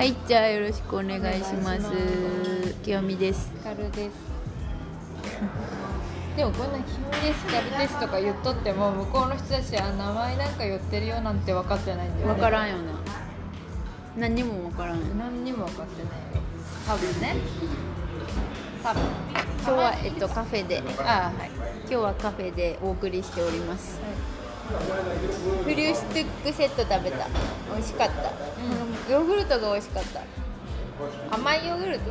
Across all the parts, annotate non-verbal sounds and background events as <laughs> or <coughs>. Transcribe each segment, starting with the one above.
はいじゃあよろしくお願いします。清美です。ヒカルです。でもこんな「君ですヒカルです」とか言っとっても向こうの人たちは名前なんか言ってるよなんて分かってないんだよね。分からんよな何にも分からんよ何にも分かってないよ。多分ね。多分今日はえっとカフェで。ああはい。今日はカフェでお送りしております。フルースティックセット食べた。美味しかった、ヨーグルトが美味しかった。甘いヨーグルト？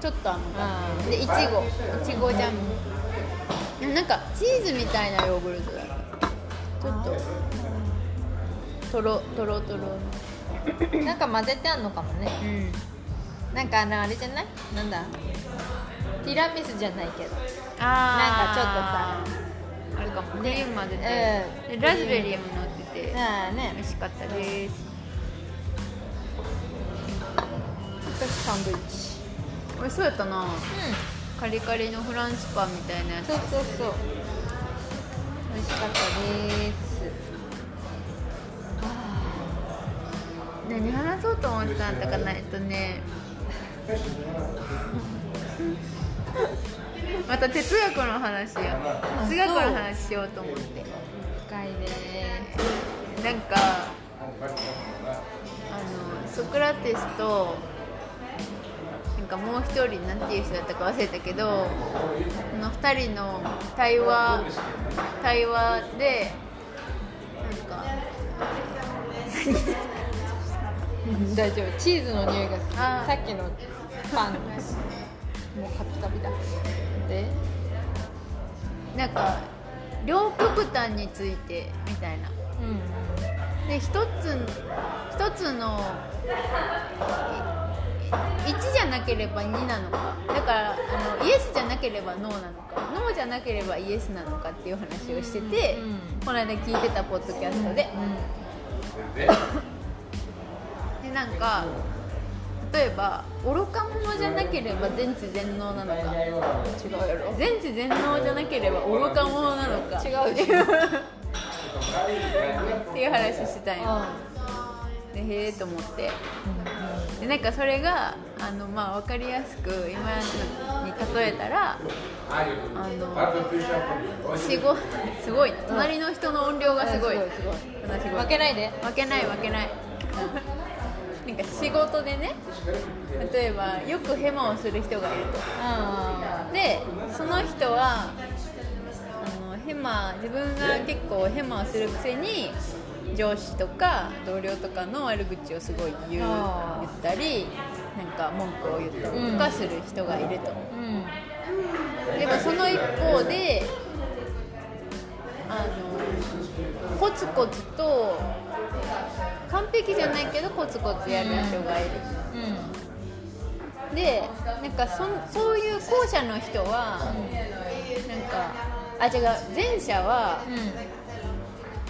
ちょっと甘か。あったでいちごいちごジャム。なんかチーズみたいなヨーグルトだ。ったちょっと。とろとろとろ。あなんか混ぜてあんのかもね。うん。なんかあのあれじゃない？なんだ？ティラミスじゃないけど。あー。あるかも。クリーム混ぜて、うん。でラズベリーも乗ってて。ね。美味しかったです私サンドイッチ。美味しそうやったな。うカリカリのフランスパンみたいなやつ。んそうそうそう。美味しかったです。何話そうと思ってたんだかなえっとね。<laughs> また哲学の話や。哲学の話しようと思って。深いね。なんかあのソクラテスとかもう一人なんていう人だったか忘れたけどこの二人の対話対話でなんか <laughs> 大丈夫。チーズの匂いがする。さっきのパンもうカピカピだでなんか両極端についてみたいな。うん。で一つ一つの1じゃなければ2なのか。だからあのイエスじゃなければノーなのか。ノーじゃなければイエスなのかっていう話をしてて、うんこの間聞いてたポッドキャストで、でなんか例えば愚か者じゃなければ全知全能なのか。違うやろ全知全能じゃなければ愚か者なのか。違うっていうっていう話してたんよ。でへえと思ってでなんかそれがあの、まあ、分かりやすく今に例えたらあの仕事すごいな隣の人の音量がすごい,、負けないで。負けない負けない、なんか仕事でね例えばよくヘマをする人がいると。あでその人はあのヘマ自分が結構ヘマをするくせに上司とか同僚とかの悪口をすごい言う言ったりなんか文句を言ったりとかする人がいると、うん。でもその一方であのコツコツと完璧じゃないけどコツコツやる人がいる、でなんかそんそういう後者の人は、なんかあ違う前者は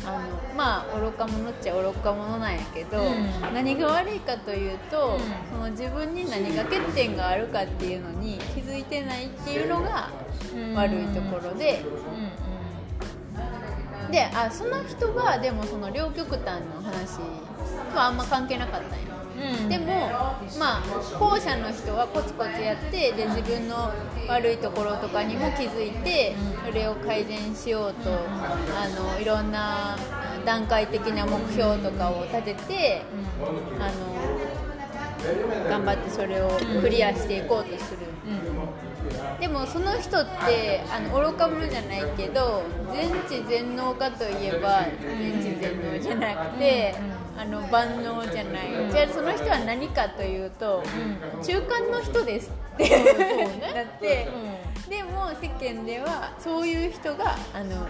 あのまあ愚か者っちゃ愚か者なんやけど、うん。何が悪いかというと、うん。その自分に何が欠点があるかっていうのに気づいてないっていうのがうん。悪いところで、であその人はでもその両極端の話とはあんま関係なかったんよ。うん。でもまあ後者の人はコツコツやってで自分の悪いところとかにも気づいてそれを改善しようとあのいろんな段階的な目標とかを立ててあの頑張ってそれをクリアしていこうとする。でもその人ってあの愚か者じゃないけど全知全能かといえば全知全能じゃなくて、あの万能じゃない、じゃあその人は何かというと、中間の人ですって、<laughs> なって、でも世間ではそういう人があの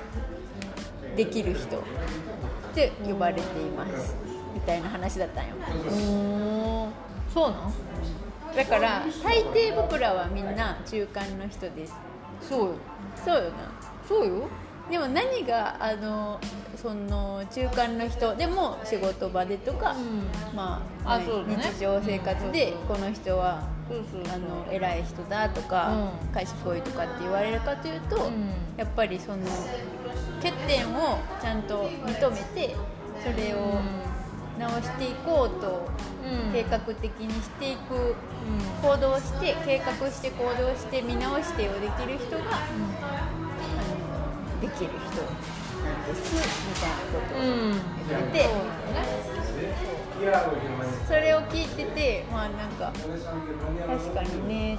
できる人。って呼ばれています。みたいな話だったんよ。うんそうなんだから大抵僕らはみんな中間の人です。そうよ。そうよな。そうよ。でも何があのその中間の人でも仕事場でとか、うん。まあね日常生活でうんこの人はあの偉い人だとか、うん。賢いとかって言われるかというと、うん。やっぱりその欠点をちゃんと認めてそれを直していこうとうん計画的にしていく。行動して計画して行動して見直してをできる人が、あのできる人なんですみたいなことを。うん、うん、言ってて、それを聞いててまあなんか確かにね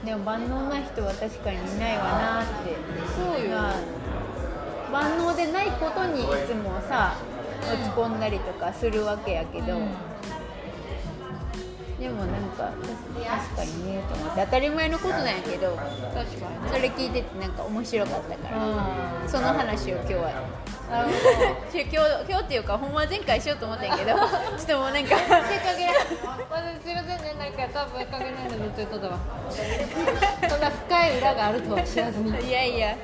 と。でも万能な人は確かにいないわなって。そうよ、まあ万能でないことにいつもさ落ち込んだりとかするわけやけど、でもなんか確かにねと思って。当たり前のことなんやけど確かにそれ聞いててなんか面白かったから、うその話を今日は。<laughs> 今日今日っていうかほんまは前回しようと思ったんやけど <laughs> ちょっともうなんか。どせっかくまずすいませんねなんか多分かけないのずっと言っとったわそんな深い裏があるとは知らずに。<laughs> いやいや。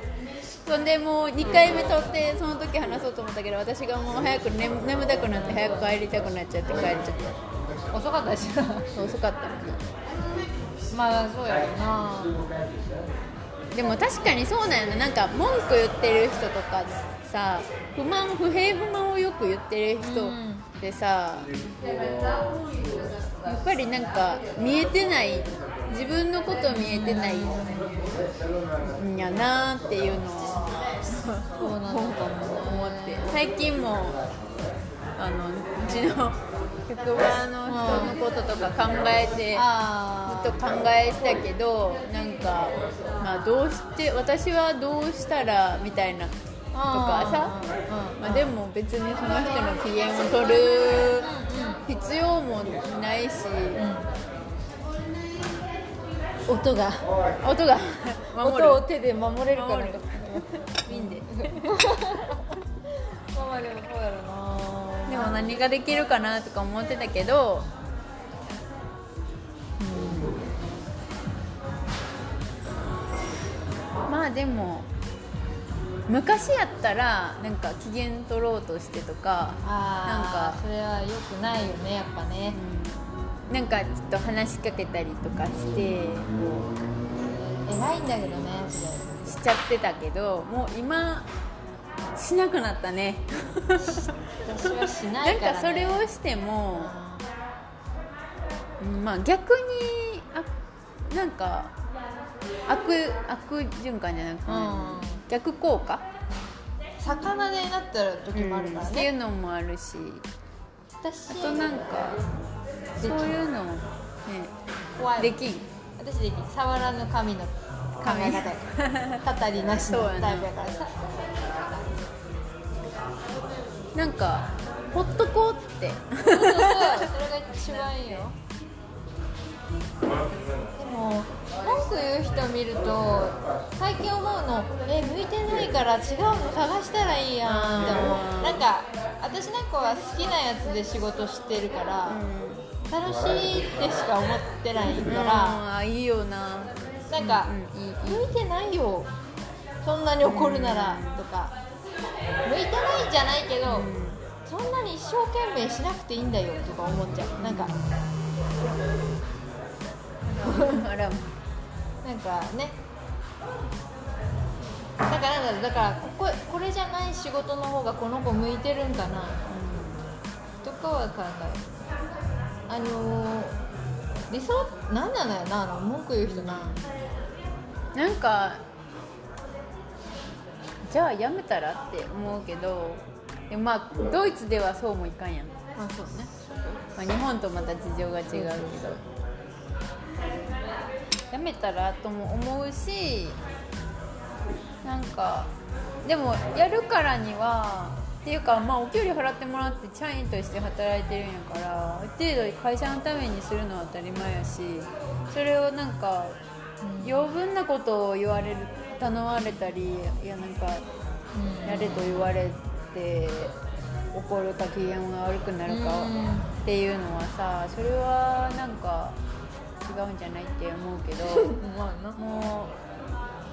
そんでもう2回目撮ってその時話そうと思ったけど私がもう早く眠眠たくなって早く帰りたくなっちゃって帰っちゃっ遅かったしなた遅かった。もんなまあそうやろな。でも確かにそうなんよな。なんか文句言ってる人とかさ不満不平不満をよく言ってる人でさ、やっぱりなんか見えてない自分のこと見えてないんやなっていうのをそうなのかも思って。最近もあのうちの職場の人のこととか考えてあずっと考えてたけどなんか、まあ、どうして私はどうしたらみたいなとかさ。うん。まあ、でも別にその人の機嫌を取る必要もないし、音が。音が守音をる手で守れるかなんか守る。まあまあで <laughs> もそうやろなでも何ができるかなとか思ってたけど、うん。まあでも昔やったらなんか機嫌取ろうとしてとかあーそれはよくないよねやっぱね。うん。なんかちょっと話しかけたりとかしてこ偉いんだけどねそれ。うしちゃってたけどもう今しなくなったね。私はしなないんから、ね、かそれをしてもうんまあ逆にあなんか悪悪循環じゃなくて、うん。逆効果、魚でなった時もあるからっていうね、のもあるし。私あとなんかそういうのねできん。私できん。触らぬ神の考え語りなしのそうやなタイプやからさなんかほっとこうって。それが一番いいよ。でも文句言う人見ると最近思うのえ向いてないから違うの探したらいいやんって思う。ん。うなんか私なんかは好きなやつで仕事してるから、楽しいってしか思ってないから、いいよな。なんか、うんいいいい向いてないよ。そんなに怒るならとか向いてないんじゃないけど、そんなに一生懸命しなくていいんだよとか思っちゃう。なんか <laughs> あら。なんかね。だからなんだだからこここれじゃない仕事の方がこの子向いてるんかな。とかは考える。あのー理想なんなのよなあの文句言う人な。なんかじゃあやめたらって思うけどでもまあドイツではそうもいかんやん、あそうね。まあ、日本とまた事情が違うけど。やめたらとも思うしなんかでもやるからにはっていうかまあお給料払ってもらって社員として働いてるんやからある程度会社のためにするのは当たり前やしそれをなんか余分なことを言われる頼まれたりいやなんかやれと言われて怒るか機嫌が悪くなるかっていうのはさそれはなんか違うんじゃないって思うけど <laughs> も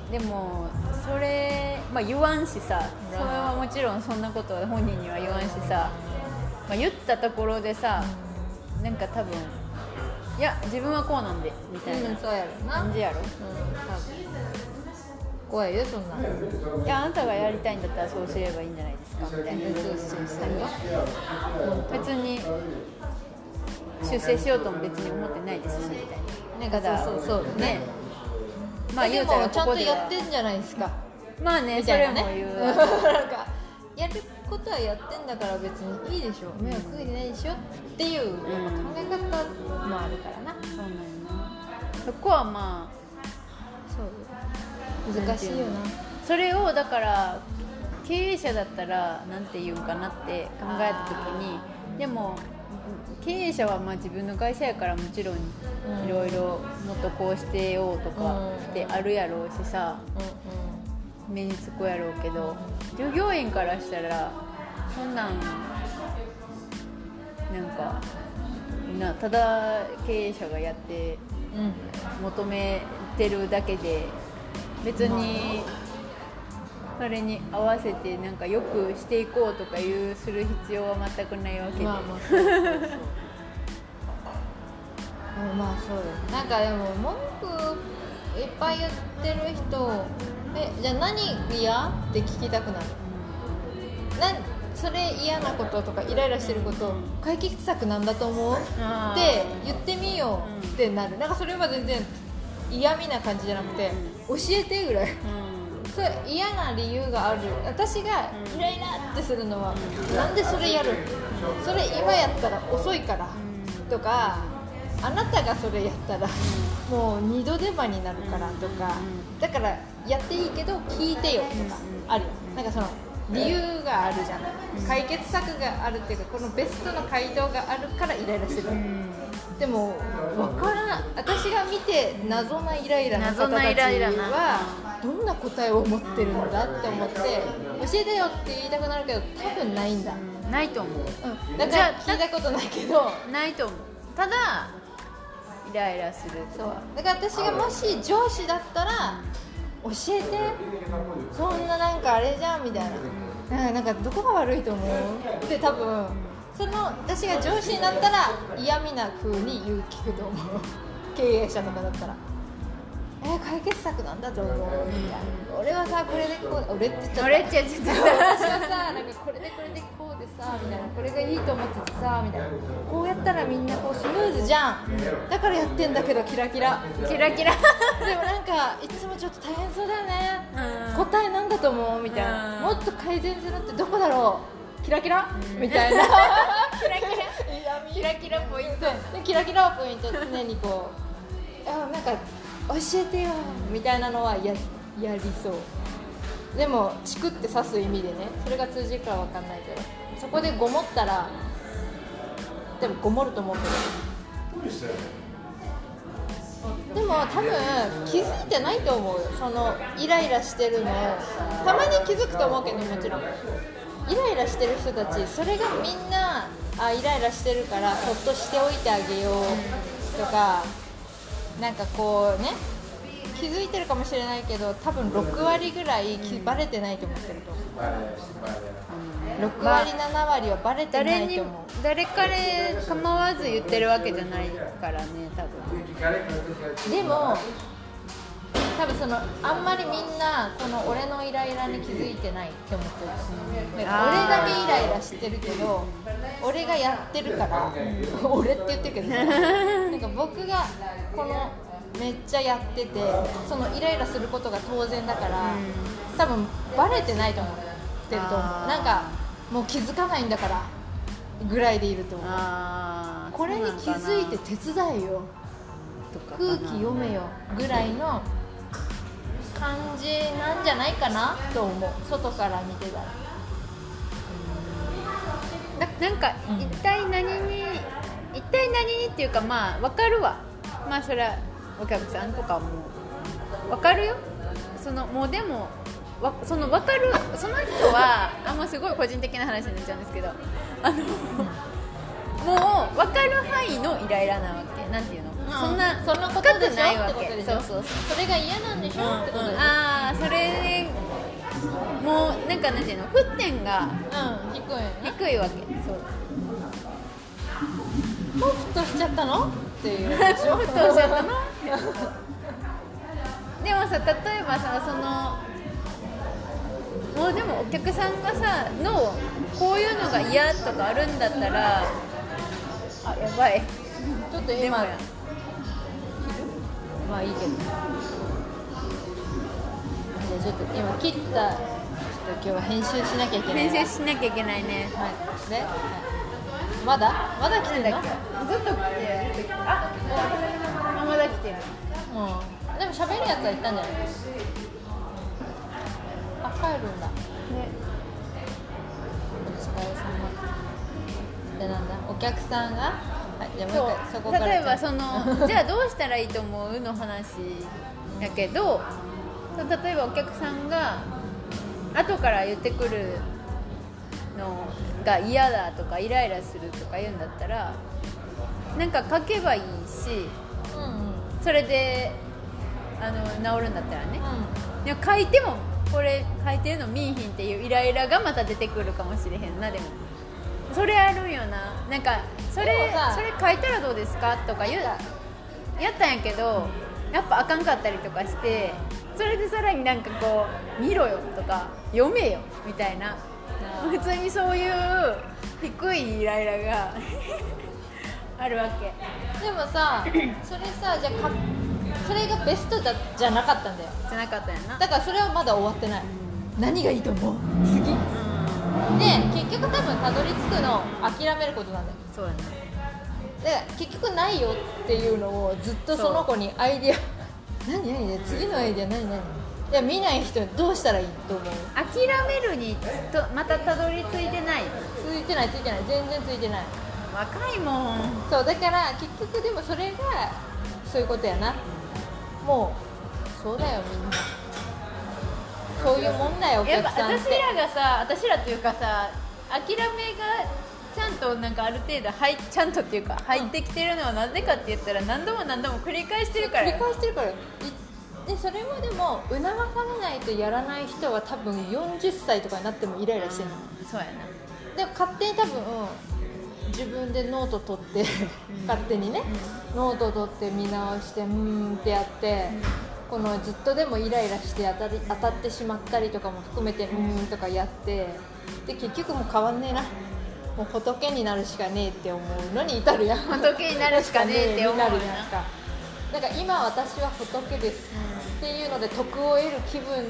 うでもそれ、まあ、言わんしさそれはもちろんそんなことは本人には言わんしさ、まあ、言ったところでさなんか多分いや自分はこうなんでみたいなうんそうやろな。感じやろ。うん多分怖いよそんな。いやあなたがやりたいんだったらそうすればいいんじゃないですかみたいな。そうそうそう別に出世しようとも別に思ってないですしみたいな。なんかそうそう。そうね。まあで言うたらもちゃんとやってんじゃないですか。まあねそれも言うなんかやることはやってんだから別にいいでしょ。迷惑かけてないでしょっていう、ん。考え方もあるからな。そうなんやなそこはまあ難しいよな。それをだから経営者だったらなんて言うんかなって考えた時にでも経営者はまあ自分の会社やからもちろんいうん。ろいろもっとこうしてようとかうん。ってあるやろうしさうん目につくやろうけど従業員からしたらそんなんなんかなただ経営者がやって求めてるだけで別にそれに合わせてなんかよくしていこうとかいうする必要は全くないわけで、まあまあそうそうそうう。んまあそうですなんかでも文句いっぱい言ってる人えじゃあ何嫌って聞きたくなる？なんそれ嫌なこととかイライラしてること解決策なんだと思う？って言ってみようってなる。なんかそれは全然嫌味な感じじゃなくて教えてぐらい。それ嫌な理由がある。私がイライラってするのはなんでそれやる？それ今やったら遅いから。とかあなたがそれやったらもう二度手間になるからとか。だからやっていいけど聞いてよとかあるよ。なんかその理由があるじゃない。解決策があるっていうかこのベストの回答があるからイライラしてるでも分からない私が見て謎なイライラなイたちはどんな答えを持ってるんだって思って教えてよって言いたくなるけど多分ないんだ、うんないと思う。うん、だから聞いたことないけど。ないと思う。ただイライラするそう。だから私がもし上司だったら教えて。そんななんかあれじゃんみたいな。なんかなんかどこが悪いと思う？って多分その私が上司になったら嫌味な風に言う聞くと思う。<laughs> 経営者とかだったら。えー解決策なんだと思う。みたいな俺はさこれでこう俺って言っちゃった。俺って言っちゃった。私はさなんかこれでこれでこうでさみたいな。これがいいと思っててさみたいな。こうやったらみんなこうスムーズじゃん。だからやってんだけどキラキラ。キラキラ。<laughs> でもなんかいつもちょっと大変そうだよね。うん。答えなんだと思うみたいな。うん。もっと改善するってどこだろうキラキラ？みたいな。<laughs> キラキラ。キキラキラポイント。でキラキラポイント常にこうあなんか教えてよみたいなのはややりそう。でもチクって刺す意味でねそれが通じるかは分かんないけどそこでごもったらでもごもると思うけど。でも多分気づいてないと思うよ。そのイライラしてるのたまに気づくと思うけどもちろんイライラしてる人たちそれがみんなあイライラしてるからそっとしておいてあげようとかなんかこうね気づいてるかもしれないけど多分6割ぐらいきバレてないと思ってると思う。6割7割はバレてないと思う。誰彼構わず言ってるわけじゃないからね多分。でも多分そのあんまりみんなこの俺のイライラに気づいてないって思ってる。と思うで俺だけイライラしてるけど俺がやってるから俺って言ってるけど <laughs> なんか僕がこのめっちゃやっててそのイライラすることが当然だから多分バレてないと思ってると思う。なんかもう気づかないんだからぐらいでいると思う。これに気づいて手伝えよ空気読めよぐらいの感じなんじゃないかな？と思う。外から見てたら。なんかうん。一体何に一体何にっていうかまあ分かるわ。まあそれはお客さんとかも。分かるよ。そのもうでもわその分かるその人はあもうすごい個人的な話になっちゃうんですけど。あのもう分かる範囲のイライラなわけ。なんていうの、そん。なそのこと深でしないわけ。ってことでしょ？そうそうそれが嫌なんでしょ？ってこと。でああそれもうなんかなんていうの？沸点がうん低い低いわけ。そう。もうふとしちゃったの？っていう。<laughs> もっとしゃったの？でもさ例えばさそのもうでもお客さんがさのこういうのが嫌とかあるんだったらあやばい。ちょっと今まあいいけど。じゃあちょっと今切った。ちょっと今日は編集しなきゃいけない練習しなきゃいけないね。はい。で、はい。まだ？まだ来てんのずっと来てる。ああまだ来てる。うん。でも喋るやつは行ったんじゃない？あ帰るんだ。お疲れ様。でなんだ？お客さんが？はいじゃあもう一回そこから。例えばその <laughs> じゃあどうしたらいいと思うの話やけど例えばお客さんが後から言ってくるのが嫌だとかイライラするとか言うんだったらなんか書けばいいしうんうん。それであの治るんだったらね。うでも書いてもこれ書いてるの見いひんっていうイライラがまた出てくるかもしれへんなでもそれあるんよな。なんかそでれそれ書いたらどうですかとか言うやったんやけどやっぱあかんかったりとかしてそれでさらになんかこう見ろよとか読めよみたいな。普通にそういう低いイライラが <laughs> あるわけ。んでもさ <clears throat> それさじゃあかそれがベストだじゃなかったんだよ。じゃなかったんやな。だからそれはまだ終わってない。何がいいと思う？次で結局多分たどり着くの諦めることなんだよ。そうやなで結局ないよっていうのをずっとその子に <laughs> アイディア。何何？で次のアイディア何何？いや見ない人にどうしたらいいと思う？諦めるにとまたたどり着いてない？ついてないついてない。全然ついてない。若いもん。そうだから結局でもそれがそういうことやな。もうそうだよみんなそういうもんだよお客さんって。私らがさ私らというかさ諦めがちゃんとなんかある程度入ちゃんとっていうか入ってきてるのはなぜかって言ったら何度も何度も繰り返してるから。繰り返してるから。いでそれもでも促されないとやらない人は多分40歳とかになってもイライラしてるの、うんそうやな。でも勝手に多分自分でノート取って勝手にね、ノート取って見直してうーんってやって、このずっとでもイライラして当たり当たってしまったりとかも含めてうーんとかやってで結局もう変わんねえな。もう仏になるしかねえって思うのに至るやん。仏になるしかねえって思うやんか。なんか今私は仏です。っていうので徳を得る気分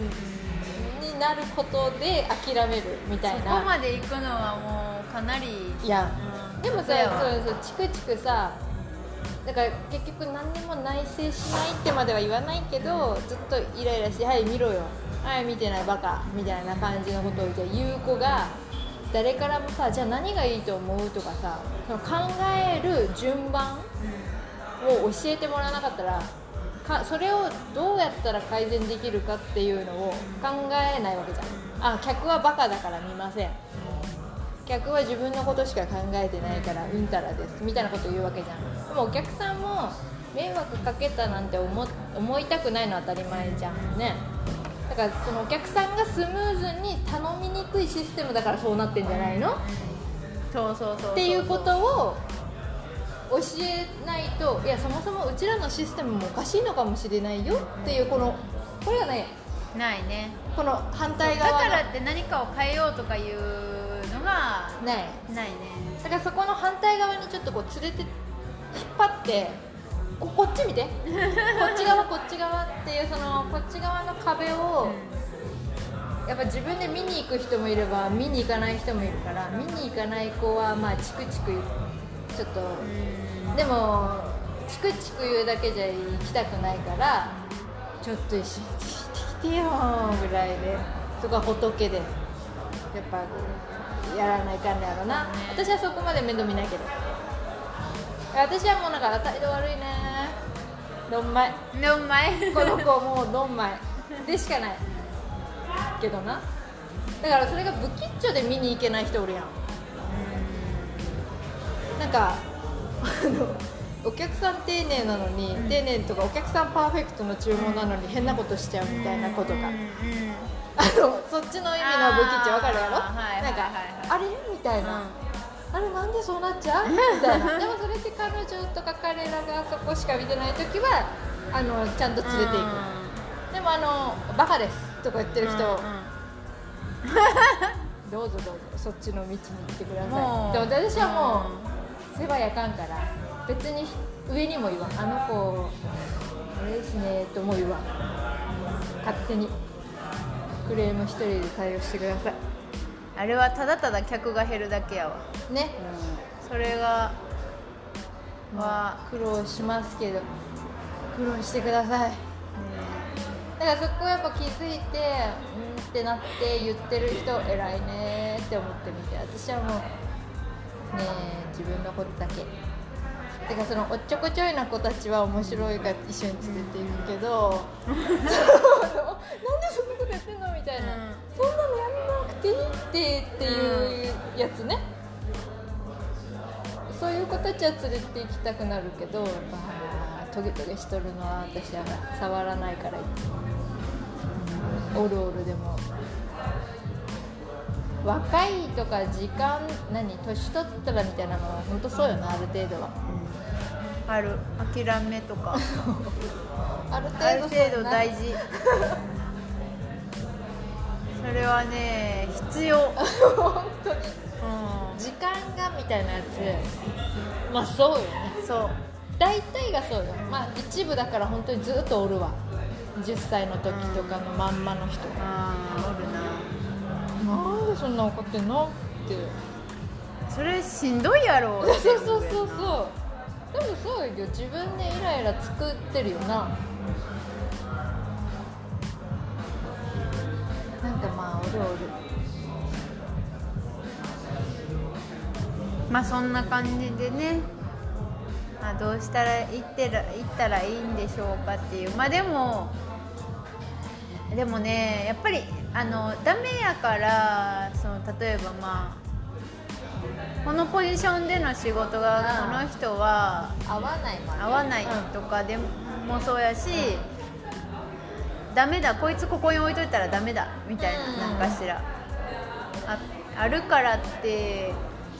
になることで諦めるみたいな。そこまで行くのはもうかなりいや。うん。でもさそうそうチクチクさだから結局何にも内省しないってまでは言わないけどずっとイライラして「はい見ろよ。はい見てないバカ」みたいな感じのことをじゃあ言う子が誰からもさじゃあ何がいいと思うとかさその考える順番を教えてもらわなかったらかそれをどうやったら改善できるかっていうのを考えないわけじゃん。あ客はバカだから見ません。客は自分のことしか考えてないからうんたらです。みたいなこと言うわけじゃんでもお客さんも迷惑かけたなんて思思いたくないのは当たり前じゃんね。だからそのお客さんがスムーズに頼みにくいシステムだからそうなってんじゃないの？そうそうそうっていうことを教えないといやそもそもうちらのシステムもおかしいのかもしれないよっていうこのこれはねないね。この反対だ側の。からって何かを変えようとかいうのがない。ないね。だからそこの反対側にちょっとこう連れて張ってここっち見て。こっち側こっち側っていうそのこっち側の壁を、やっぱ自分で見に行く人もいれば見に行かない人もいるから見に行かない子はまあチクチクちょっと。でもチクチク言うだけじゃ行きたくないからちょっと一緒についてきてよぐらいでそこは仏でやっぱやらないかんねやろな、私はそこまで面倒見ないけど私はもうなんか態度悪いね。どんまい。でお前この子もうどんまい。<laughs> でしかない。けどな。だからそれが不吉祥で見に行けない人おるやん。なんかあのお客さん丁寧なのに、丁寧とかお客さんパーフェクトの注文なのに変なことしちゃうみたいなことが、うんうんあのそっちの意味の不吉祥わかるやろ、はいなんか、はいはいはい。あれ？みたいな、あれなんでそうなっちゃう？みたいな。でもそれって彼女とか彼らがそこしか見てない時はあのちゃんと連れていく、でもあのバカですとか言ってる人、うんうん。<laughs> <laughs> どうぞどうぞそっちの道に行ってください。でも私はもう世話やかんから別に上にも言わん。あの子あれですねとも言わん。勝手にクレーム一人で対応してください。あれはただただ客が減るだけやわね。それがは、苦労しますけど苦労してください。だからそこやっぱ気づいてうんってなって言ってる人偉いねって思ってみて私はもうねえ自分のことだけ。てかそのおっちょこちょいな子たちは面白いから一緒に連れていくけど <laughs> なんでそんなことやってんのみたいな、うん。そんなのやんなくていいってっていうやつね、そういう子たちは連れて行きたくなるけどやっぱトゲトゲしとるのは私は触らないからいつもオルオルでも若いとか時間何年取ったらみたいなのは本当そうよなある程度は。ある。諦めとか。<laughs> ある程度大事。それはね必要、うん、本当に時間がみたいなやつ。まあそうよね。そう。大体がそうよ。まあ一部だから本当にずっとおるわ。10歳の時とかのまんまの人。がああおるな。なんでそんな怒ってんの？ってそれしんどいやろ。<laughs> そうそうそうそう。そう多分そうよ。自分でイライラ作ってるよな。なんかまあおるおるまあそんな感じでね、まあ、どうしたら行ってら行ったらいいんでしょうかっていう。まあでもでもねやっぱりあのダメやからその例えばまあこのポジションでの仕事がこの人は合わない合わないとかでもそうやし、ダメだ。こいつここに置いといたらダメだ。みたいなうん何かしら。ああるからって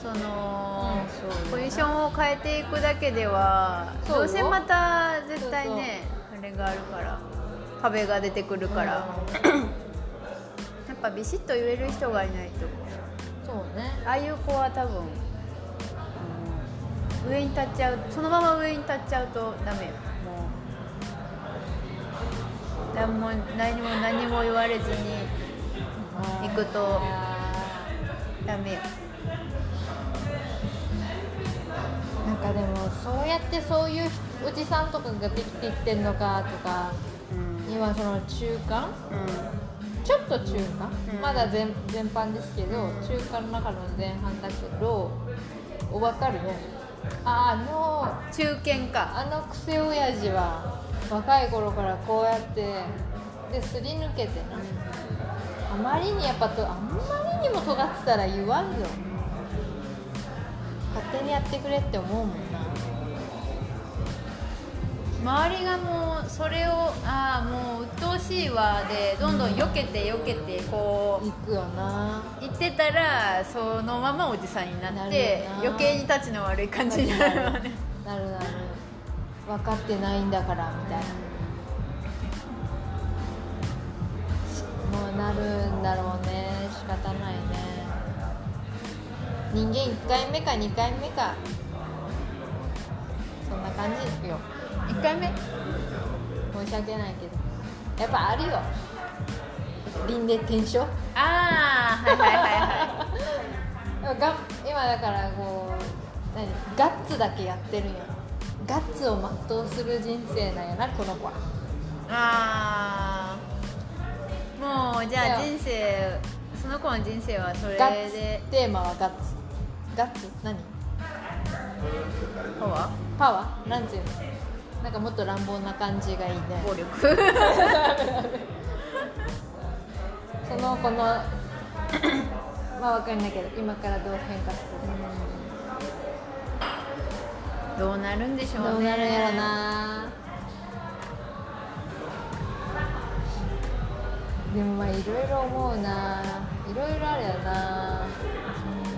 その、うん。ポジションを変えていくだけではどうせまた絶対ねあれがあるから壁が出てくるから、やっぱビシッと言える人がいないと。そうね。ああいう子は多分、うん上に立っちゃうそのまま上に立っちゃうとダメよ。もう何も何も何も言われずに行くとダメよかでもそうやってそういうおじさんとかができていってんのかとかうん。今その中間？ちょっと中間、うん。まだ全全般ですけど、中間の中の前半だけどお分かるね。ああの中堅か。あの癖親父は若い頃からこうやってですり抜けてなあまりにやっぱとあんまりにも尖ってたら言わんぞ勝手にやってくれって思うもんな。周りがもうそれをああもう鬱陶しいわでどんどん避けて避けてこう行くよな。行ってたらそのままおじさんになって余計に立ちの悪い感じになるわね。なるなる。分かってないんだからみたいな。<laughs> もうなるんだろうね人間1回目か2回目か。そんな感じよ。1回目？申し訳ないけど。やっぱあるよ。輪廻転生。ああはいはいはいはい。<laughs> が今だからこう何？ガッツだけやってるんやガッツを全うする人生なんやなこの子は。ああもうじゃあ人生その子の人生はそれガッツ。でテーマはガッツガッツ何？パワパワー？なんていうの？なんかもっと乱暴な感じがいいね。ー暴力。<laughs> その子の <coughs> まあわかんないけど今からどう変化すどうなるんでしょうね。るどうなるんやろな。でもまあいろいろ思うな。いろいろあるよな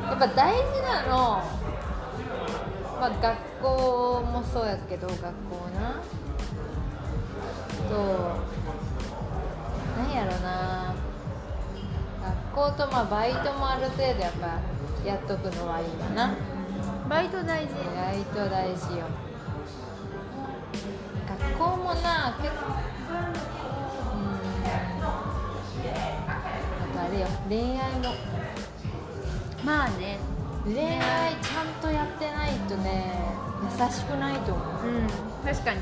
やっぱ大事なのまあ学校もそうやけど学校な。となんやろな。学校とまあバイトもある程度やっぱやっとくのはいいわな。バイト大事。バイト大事よ。学校もな結構うんあとあれよ。恋愛もまあね。恋愛ちゃんとやってないとね優しくないと思う。うん。確かに。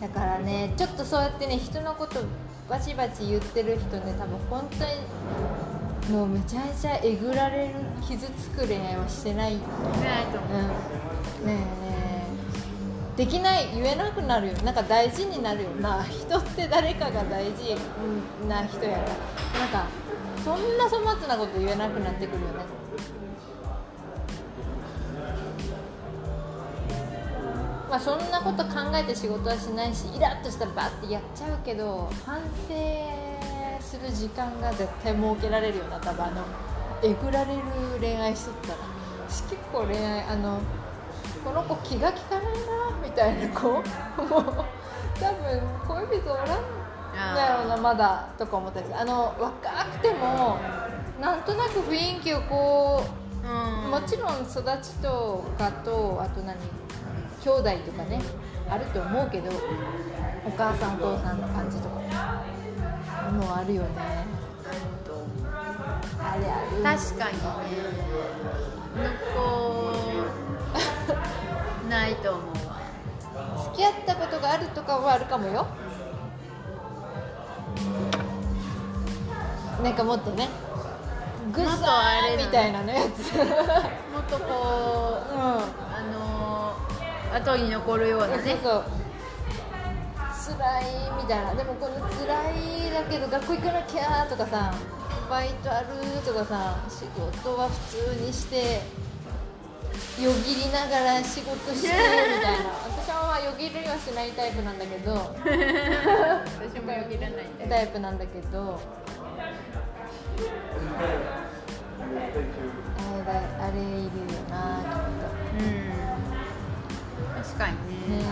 だからねちょっとそうやってね人のことバチバチ言ってる人ね多分本当にもうめちゃめちゃえぐられる傷つく恋愛はしてない。ないと思う。うん。ねえねえ。できない言えなくなるよ。なんか大事になるよ。な人って誰かが大事な人やから。なんかそんな粗末なこと言えなくなってくるよね。まあそんなこと考えて仕事はしないしイラッとしたらバッてやっちゃうけど反省する時間が絶対設けられるような多分あのえぐられる恋愛しとったら私結構恋愛あのこの子気が利かないなみたいな子もう多分恋人おらんだろうなまだとか思ったりあの若くてもなんとなく雰囲気をこううん。もちろん育ちとかとあと何兄弟とかねあると思うけどお母さんお父さんの感じとかもうあるよね。あれある。確かにね。向こうないと思うわ。付き合ったことがあるとかはあるかもよなんかもっとねグッとサあれみたいなのやつ。うんもっとこうあのー、後に残るようなね。そうそう。辛いみたいな。でもこの辛いだけど学校行かなきゃとかさバイトあるとかさ仕事は普通にしてよぎりながら仕事してみたいな。<laughs> 私はまあよぎりはしないタイプなんだけど。私もよぎらないタイプ。なんだけど。あれだあれいるよなうん。確かにきっとね。ね。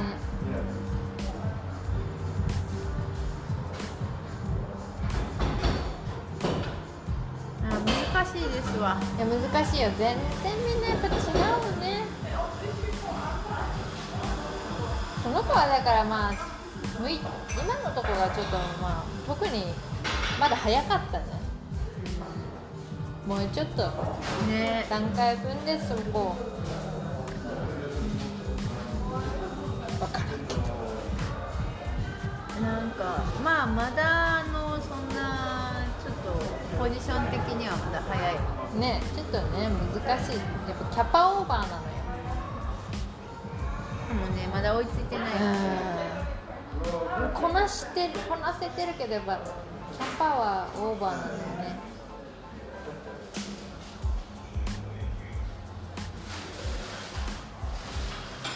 あ難しいですわ。いや難しいよ。全然みんなやっぱ違うね。この子はだからまあ向い今のとこがちょっとまあ特にまだ早かったね。もうちょっとね。段階分でそこ。分からんけど。なんかまあまだあのそんなちょっとポジション的にはまだ早いねちょっとね難しい。やっぱキャパオーバーなのよ。でもねまだ追いついてない。うん。こなしてるこなせてるけどやっぱキャパはオーバーなんだよね。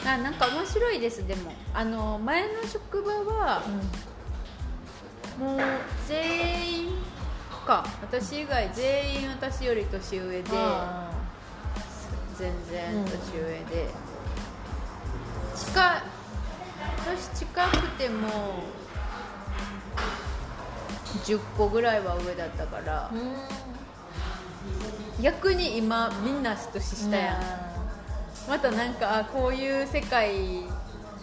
あなんか面白いですでも。あの前の職場はもう全員か私以外全員私より年上であ全然年上で、近い年近くても10個ぐらいは上だったからーうん。逆に今みんな年下やん、またなんかあこういう世界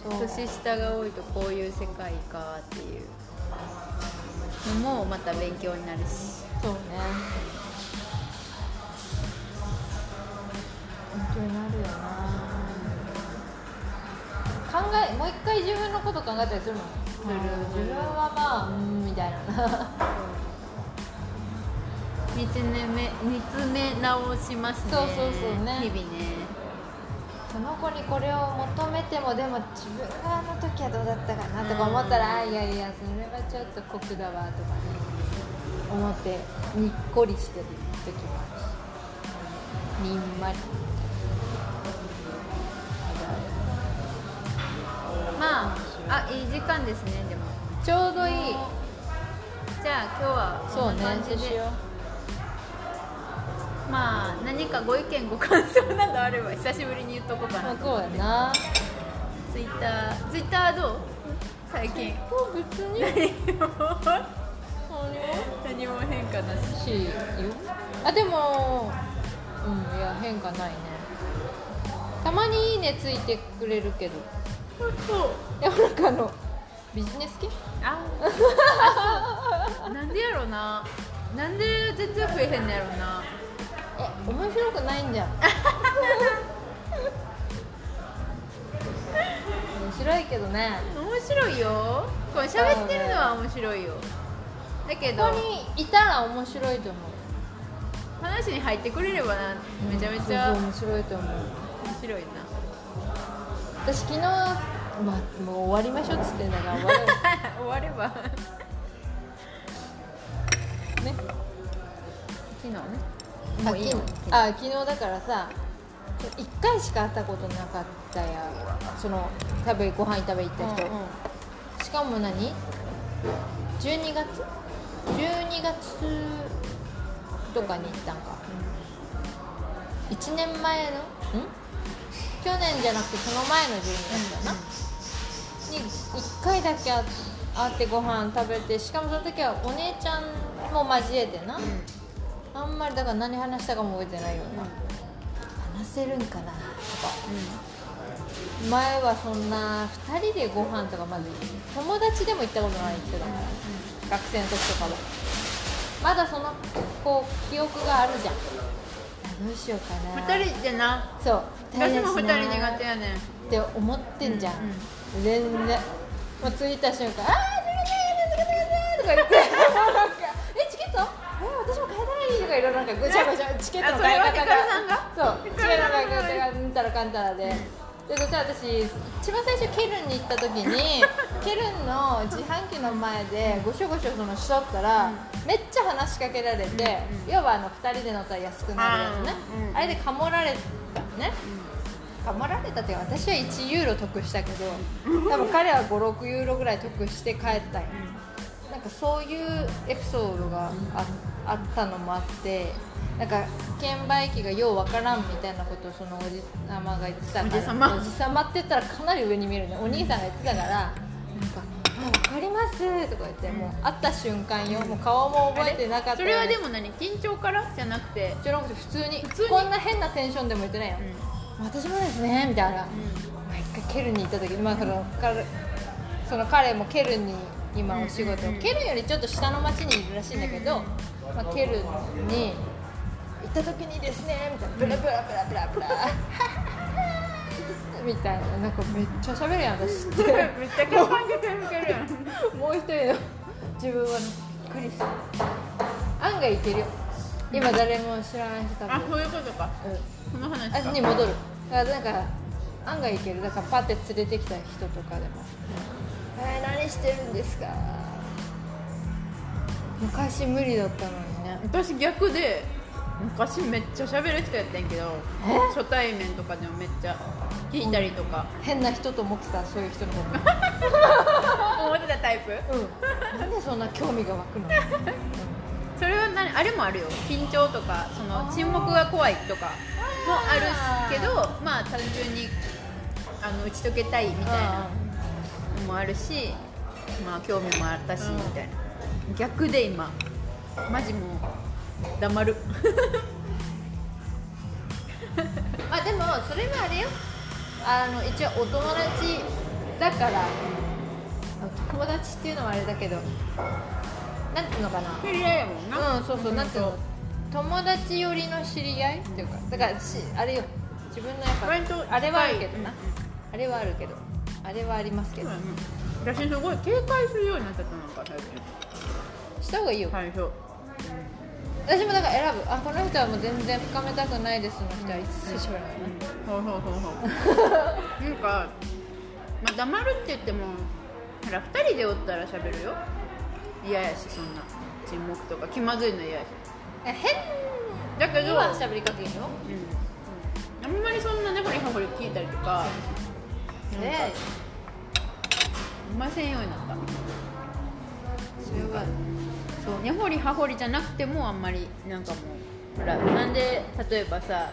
年下が多いとこういう世界かっていうのもまた勉強になるし。そうね。勉強になるよな。考えもう一回自分のこと考えたりするの？する自分はまあうんみたいな。見つめ見つめ直しますね。そうそうそうね。日々ねその子にこれを求めてもでも自分があの時はどうだったかなとか思ったら、あいやいやそれはちょっと酷だわとかね思ってにっこりしてる時もあるしにんまり。まああいい時間ですねでも。ちょうどいい。じゃあ今日はそうねこんな感じで。そうしよまあ何かご意見ご感想などあれば久しぶりに言っとこうかなそうやな。ツイッターツイッターどう？最近。別に。何も？何何も変化なし。しよあでもうんいや変化ないね。たまにいいねついてくれるけど。そうでもなんかあの。ビジネス系？あ。<laughs> なんでやろうな。なんで全然増えへんのやろうなえ面白くないんじゃん。面白いけどね。面白いよ。これ喋ってるのは面白いよ。だけど。ここにいたら面白いと思う。話に入ってくれればな。めちゃめちゃ面白いと思う。白いな。私昨日まあもう終わりましょうっつってんだから終わる。<laughs> 終われば。ね。昨日ね。あもういいよ昨日あ昨日だからさ1回しか会ったことなかったやその食べご飯食べ行った人、しかも何？12月？12月とかに行ったんか、1年前の？ん？去年じゃなくてその前の12月だな、に1回だけ会会ってご飯食べてしかもその時はお姉ちゃんも交えてな、あんまりだから何話したかも覚えてないような、話せるんかな。とか前はそんな2人でご飯とかまず友達でも行ったことない人だから、学生の時とかはまだそのこう記憶があるじゃん。あどうしようかな。二人でな。そう。私も二人二苦手やねん。って思ってんじゃん、うん全然。もう着いた瞬間「ああ自分でやめてください」とか言って <laughs> かいろいろなんかぐちゃぐちゃチケットの買い方がそう。チケットの買い方がうんたらかんたらで。で私一番最初ケルンに行った時にケルンの自販機の前でごしょごしょそのしとったら、めっちゃ話しかけられて、要はあの2人で乗ったら安くなるやつね、うん。あれでかもられたのね、かもられたっていうか私は1ユーロ得したけど多分彼は56ユーロぐらい得して帰ったんよ、なんかそういうエピソードがああったのもあってなんか券売機がようわからんみたいなことをそのおじさまが言ってたからおじさまおじさまって言ったらかなり上に見えるね。お兄さんが言ってたからなんか「あわかります」とか言ってもう会った瞬間よもう顔も覚えてなかった。それはでもも何？緊張から？じゃなくて？じゃなくて普通にこんな変なテンションでも言ってないよ、う私もですねみたいな、まあ一回ケルンに行った時に、まあ、その彼その彼もケルンに今お仕事、ケルンよりちょっと下の町にいるらしいんだけど、まあ、ケルンに行った時にですねみたいなブラブラブラブラブラ。<laughs> みたいななんかめっちゃ喋るやん私って。<laughs> めっちゃ共感してくれるやん。もう一人の自分はびっくりした。案外いけるよ。今誰も知らない人多分。あそういうことか。うん。その話あかに戻る。だからなんか案外いける。だからパッて連れてきた人とかでも「えー、何してるんですか?」昔無理だったのにね。私逆で昔めっちゃ喋る人やったんやけどえ？初対面とかでもめっちゃ聞いたりとか、変な人と思ってたそういう人のこ <laughs> 思ってたタイプ？とうん。なんでそんな興味が湧くの？<laughs> それは何？あれもあるよ。緊張とかその沈黙が怖いとかもあるけどまあ単純にあの打ち解けたいみたいなのもあるしまあ興味もあったしうんみたいな。逆で今マジもう黙る。<laughs> まあでもそれはあれよ。あの一応お友達だから友達っていうのはあれだけどなんていうのかな。知り合いやもんな。うんそうそうなんていうの。友達寄りの知り合いっていうか。だからしあれよ。自分のやっぱあれはあるけどな、うんあれはあるけどあれはありますけど、そうやな私すごい警戒するようになっちゃったなんか最近。した方がいいよ、最初。私もだから選ぶ。あこの人はもう全然深めたくないですの人は一切ない。そうそうそうそう。<laughs> なんか、まあ、黙るって言ってもほら2人でおったら喋るよ。嫌やしそんな。沈黙とか。気まずいの嫌やし。え変だけど、喋りかけるよ。うん、あんまりそんなねほりはほり聞いたりとかね。いませんようになった。それはそう根掘り葉掘りじゃなくてもあんまりなんかもうほらなんで例えばさ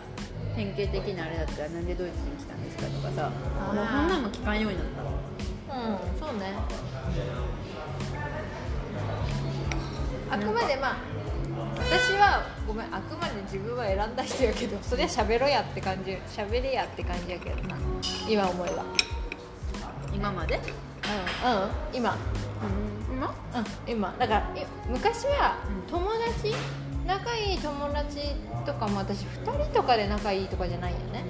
典型的なあれだったらなんでドイツに来たんですかとかさもうそんなの聞かんようになった。うんそうね。あくまでまあ私はごめんあくまで自分は選んだ人やけどそりゃ喋ろやって感じ喋れやって感じやけどな。今思えば今まで？うんうん今。うん。今？うん今。だからい昔は友達？仲いい友達とかも私2人とかで仲いいとかじゃないよね。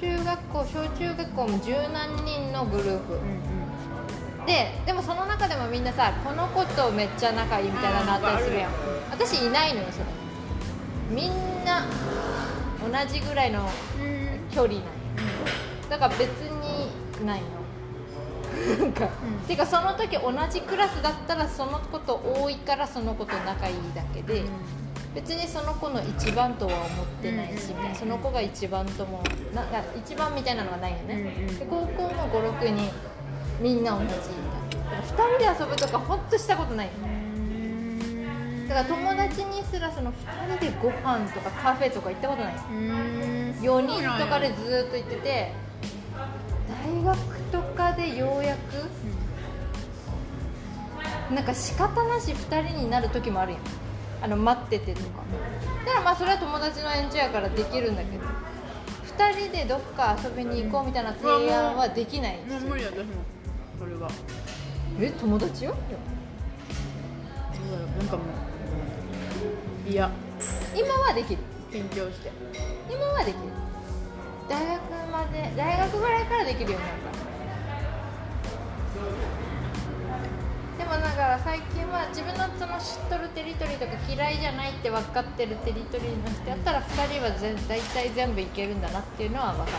中学校小中学校も十何人のグループ。ででもその中でもみんなさこの子とめっちゃ仲いいみたいなのあったりするやん。私いないのよそれ。みんな同じぐらいの距離なんよ。だから別にないの。なんか、うん。てかその時同じクラスだったらその子と多いからその子と仲いいだけで、別にその子の一番とは思ってないし、うんその子が一番ともなな一番みたいなのがないよね、うんうんで高校も56人みんな同じみたいなだから2人で遊ぶとかほんとしたことない。よだから友達にすらその2人でご飯とかカフェとか行ったことない4人とかでずーっと行ってて大学とかでようやくなんか仕方なし2人になる時もあるやん。あの待っててとか。だからまあそれは友達の延長やからできるんだけど。2人でどっか遊びに行こうみたいな提案はできないもう無理私も。それは。え友達よ？なんかもういや。今はできる。緊張して。今はできる大学まで大学ぐらいからできるようになった。でもだから最近は自分のその知っとるテリトリーとか嫌いじゃないって分かってるテリトリーの人やったら2人は全大体全部いけるんだなっていうのは分かる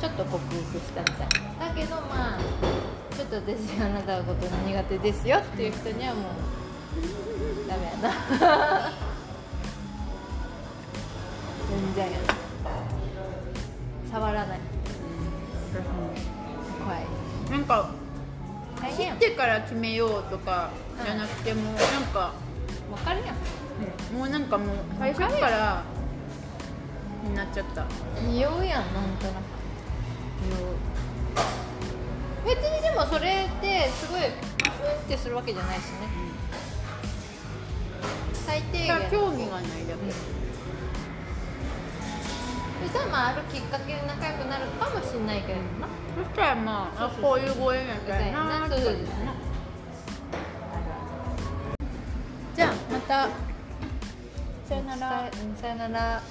ちょっと克服したみたいだけどまあちょっと私あなたのこと苦手ですよっていう人にはもうダメやな全然触らない。怖い。なんか知大変やんってから決めようとかじゃなくてもなんか分かるやん。もうなんかもう最初からになっちゃった。匂うやんなんとなく。別にでもそれってすごいフンってするわけじゃないしね。最低限。興味がないだけそしたらまああるきっかけで仲良くなるかもしれないけどな、そしたらまああこういうご縁やったらな。そうそうそう。じゃあまた。さよなら。さよなら